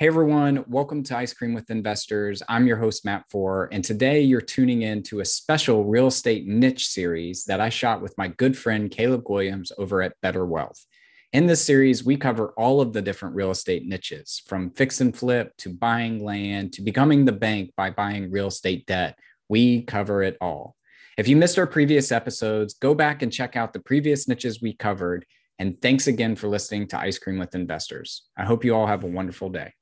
Hey everyone, welcome to Ice Cream with Investors. I'm your host, Matt Four, and today you're tuning in to a special real estate niche series that I shot with my good friend Caleb Guilliams over at Better Wealth. In this series, we cover all of the different real estate niches from fix and flip to buying land to becoming the bank by buying real estate debt. We cover it all. If you missed our previous episodes, go back and check out the previous niches we covered. And thanks again for listening to Ice Cream with Investors. I hope you all have a wonderful day.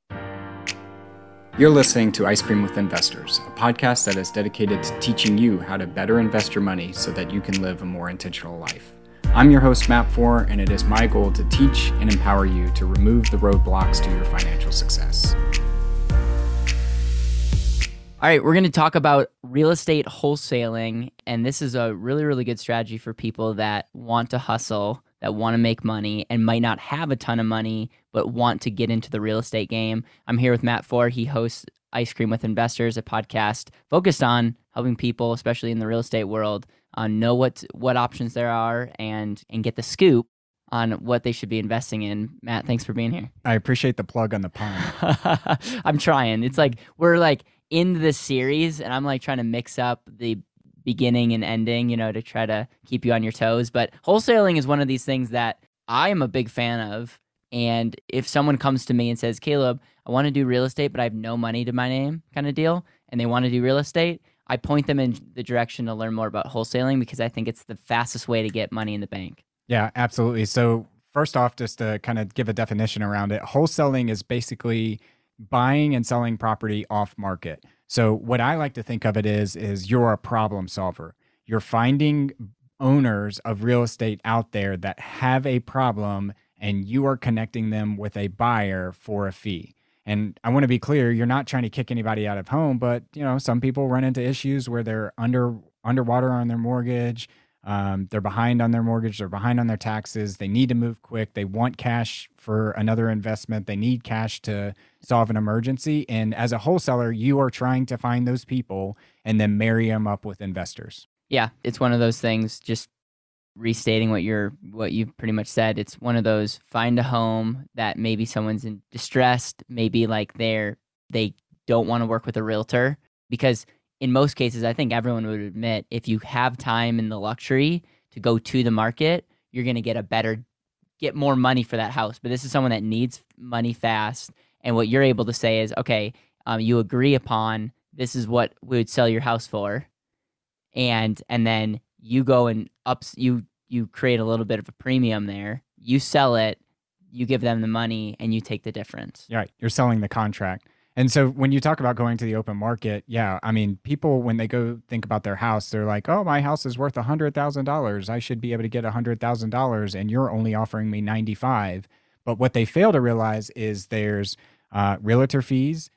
You're listening to Ice Cream with Investors, a podcast that is dedicated to teaching you how to better invest your money so that you can live a more intentional life. I'm your host, Matt Four, and it is my goal to teach and empower you to remove the roadblocks to your financial success. All right, we're going to talk about real estate wholesaling. And this is a really, really good strategy for people that want to hustle, that want to make money, and might not have a ton of money, but want to get into the real estate game. I'm here with Matt Four. He hosts Ice Cream with Investors, a podcast focused on helping people, especially in the real estate world, uh, know what what options there are and and get the scoop on what they should be investing in. Matt, thanks for being here. I appreciate the plug on the pun. I'm trying. It's like we're like in the series, and I'm like trying to mix up the beginning and ending, you know, to try to keep you on your toes. But wholesaling is one of these things that I am a big fan of. And if someone comes to me and says, Caleb, I want to do real estate, but I have no money to my name kind of deal, and they want to do real estate, I point them in the direction to learn more about wholesaling because I think it's the fastest way to get money in the bank. Yeah, absolutely. So, first off, just to kind of give a definition around it, wholesaling is basically buying and selling property off market. So, what I like to think of it is is you're a problem solver. You're finding owners of real estate out there that have a problem and you are connecting them with a buyer for a fee. And I want to be clear, you're not trying to kick anybody out of home, but you know, some people run into issues where they're under underwater on their mortgage, um, they're behind on their mortgage, they're behind on their taxes, they need to move quick, they want cash for another investment, they need cash to solve an emergency. And as a wholesaler, you are trying to find those people and then marry them up with investors. Yeah, it's one of those things just restating what you're what you've pretty much said it's one of those find a home that maybe someone's in distressed maybe like they're they don't want to work with a realtor because in most cases i think everyone would admit if you have time and the luxury to go to the market you're going to get a better get more money for that house but this is someone that needs money fast and what you're able to say is okay um, you agree upon this is what we would sell your house for and and then you go and ups you you create a little bit of a premium there. You sell it, you give them the money, and you take the difference. Right. You're selling the contract. And so when you talk about going to the open market, yeah, I mean, people when they go think about their house, they're like, "Oh, my house is worth a hundred thousand dollars. I should be able to get a hundred thousand dollars, and you're only offering me ninety five. But what they fail to realize is there's uh, realtor fees,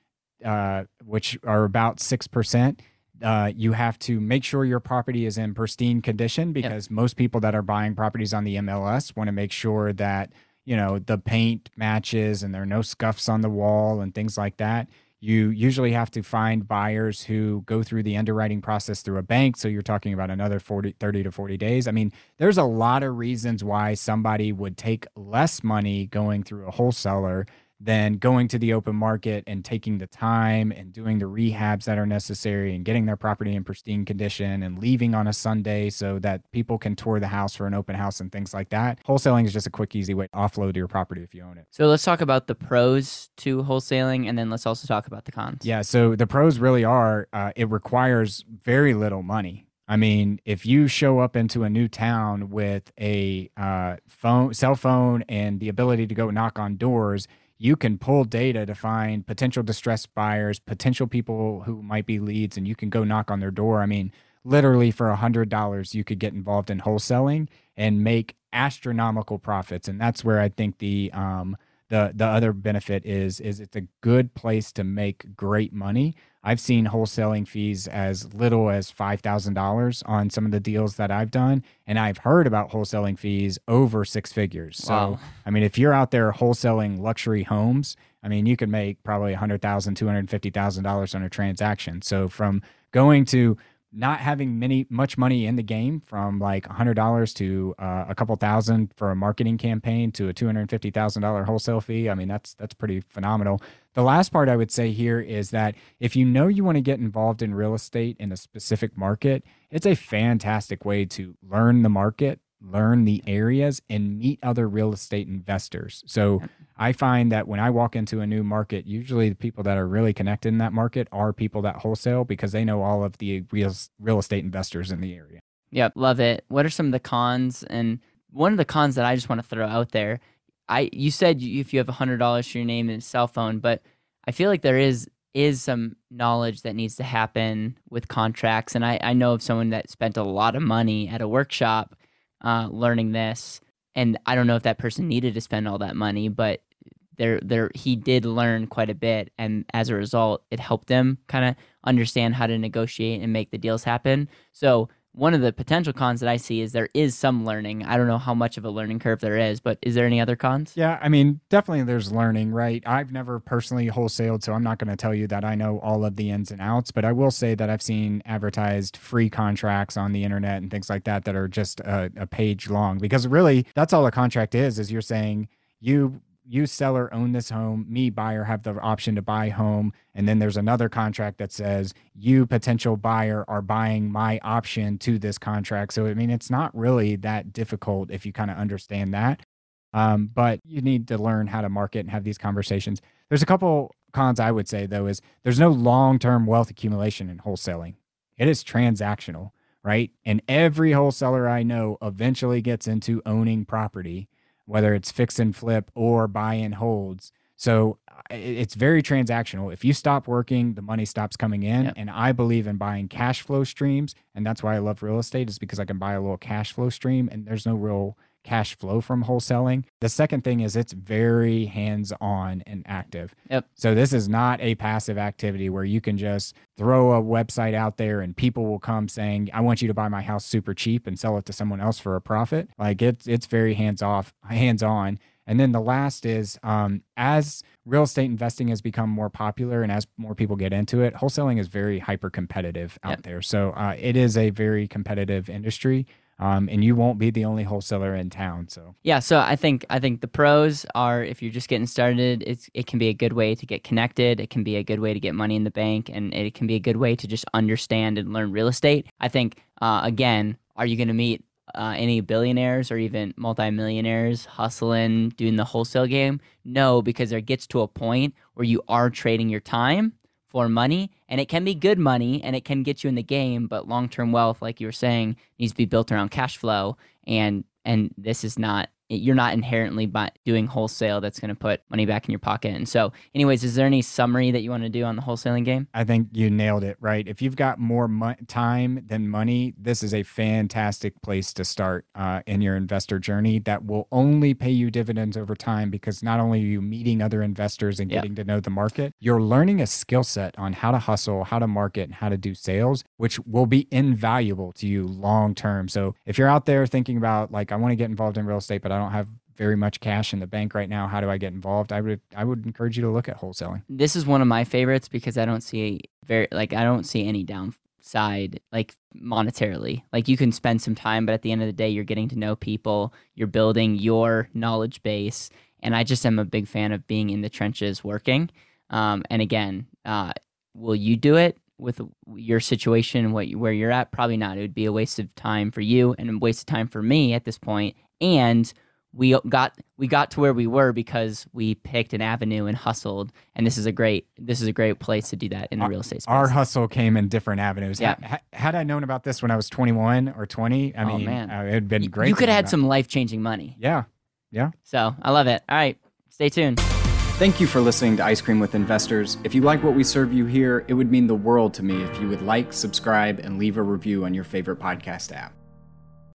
uh, which are about six percent uh, you have to make sure your property is in pristine condition because yep. most people that are buying properties on the MLS want to make sure that you know the paint matches and there are no scuffs on the wall and things like that. You usually have to find buyers who go through the underwriting process through a bank. So you're talking about another 40, 30 to 40 days. I mean, there's a lot of reasons why somebody would take less money going through a wholesaler than going to the open market and taking the time and doing the rehabs that are necessary and getting their property in pristine condition and leaving on a Sunday so that people can tour the house for an open house and things like that. Wholesaling is just a quick, easy way to offload your property if you own it. So let's talk about the pros to wholesaling and then let's also talk about the cons. Yeah. So the pros really are uh, it requires very little money. I mean, if you show up into a new town with a uh, phone, cell phone, and the ability to go knock on doors, you can pull data to find potential distressed buyers, potential people who might be leads, and you can go knock on their door. I mean, literally for a hundred dollars, you could get involved in wholesaling and make astronomical profits. And that's where I think the um, the the other benefit is is it's a good place to make great money. I've seen wholesaling fees as little as $5,000 on some of the deals that I've done. And I've heard about wholesaling fees over six figures. Wow. So, I mean, if you're out there wholesaling luxury homes, I mean, you can make probably $100,000, $250,000 on a transaction. So, from going to not having many much money in the game from like $100 to uh, a couple thousand for a marketing campaign to a $250,000 wholesale fee. I mean, that's that's pretty phenomenal. The last part I would say here is that if you know you want to get involved in real estate in a specific market, it's a fantastic way to learn the market, learn the areas and meet other real estate investors. So I find that when I walk into a new market, usually the people that are really connected in that market are people that wholesale because they know all of the real real estate investors in the area. Yep, love it. What are some of the cons? And one of the cons that I just want to throw out there, I you said if you have a hundred dollars for your name and cell phone, but I feel like there is is some knowledge that needs to happen with contracts. And I, I know of someone that spent a lot of money at a workshop uh, learning this, and I don't know if that person needed to spend all that money, but there there he did learn quite a bit. And as a result it helped him kind of understand how to negotiate and make the deals happen. So one of the potential cons that I see is there is some learning. I don't know how much of a learning curve there is, but is there any other cons? Yeah, I mean, definitely there's learning, right? I've never personally wholesaled, so I'm not going to tell you that I know all of the ins and outs, but I will say that I've seen advertised free contracts on the internet and things like that that are just a, a page long because really that's all a contract is is you're saying you you seller own this home, me buyer have the option to buy home, and then there's another contract that says you potential buyer are buying my option to this contract. So I mean, it's not really that difficult if you kind of understand that. Um, but you need to learn how to market and have these conversations. There's a couple cons I would say though is there's no long-term wealth accumulation in wholesaling. It is transactional, right? And every wholesaler I know eventually gets into owning property whether it's fix and flip or buy and holds. So it's very transactional. If you stop working, the money stops coming in. Yep. And I believe in buying cash flow streams. And that's why I love real estate, is because I can buy a little cash flow stream and there's no real cash flow from wholesaling. The second thing is it's very hands on and active. Yep. So this is not a passive activity where you can just throw a website out there and people will come saying, I want you to buy my house super cheap and sell it to someone else for a profit. Like it's it's very hands off, hands on. And then the last is um, as real estate investing has become more popular and as more people get into it, wholesaling is very hyper competitive out yep. there. So uh, it is a very competitive industry um, and you won't be the only wholesaler in town. So yeah, so I think I think the pros are if you're just getting started, it's it can be a good way to get connected. It can be a good way to get money in the bank, and it can be a good way to just understand and learn real estate. I think uh, again, are you going to meet uh, any billionaires or even multimillionaires hustling doing the wholesale game? No, because there gets to a point where you are trading your time for money and it can be good money and it can get you in the game but long-term wealth like you were saying needs to be built around cash flow and and this is not you're not inherently doing wholesale that's going to put money back in your pocket. And so, anyways, is there any summary that you want to do on the wholesaling game? I think you nailed it, right? If you've got more mo- time than money, this is a fantastic place to start uh, in your investor journey that will only pay you dividends over time because not only are you meeting other investors and getting yep. to know the market, you're learning a skill set on how to hustle, how to market, and how to do sales, which will be invaluable to you long term. So, if you're out there thinking about, like, I want to get involved in real estate, but I don't have very much cash in the bank right now. How do I get involved? I would I would encourage you to look at wholesaling. This is one of my favorites because I don't see very like I don't see any downside like monetarily. Like you can spend some time, but at the end of the day, you're getting to know people. You're building your knowledge base, and I just am a big fan of being in the trenches working. Um, and again, uh, will you do it? with your situation what where you're at probably not it would be a waste of time for you and a waste of time for me at this point and we got we got to where we were because we picked an avenue and hustled and this is a great this is a great place to do that in the our, real estate space. Our hustle came in different avenues. Yeah. Had, had I known about this when I was 21 or 20, I oh, mean, man. Uh, it'd been great. You could have had some life-changing money. Yeah. Yeah. So, I love it. All right. Stay tuned. Thank you for listening to Ice Cream with Investors. If you like what we serve you here, it would mean the world to me if you would like, subscribe, and leave a review on your favorite podcast app.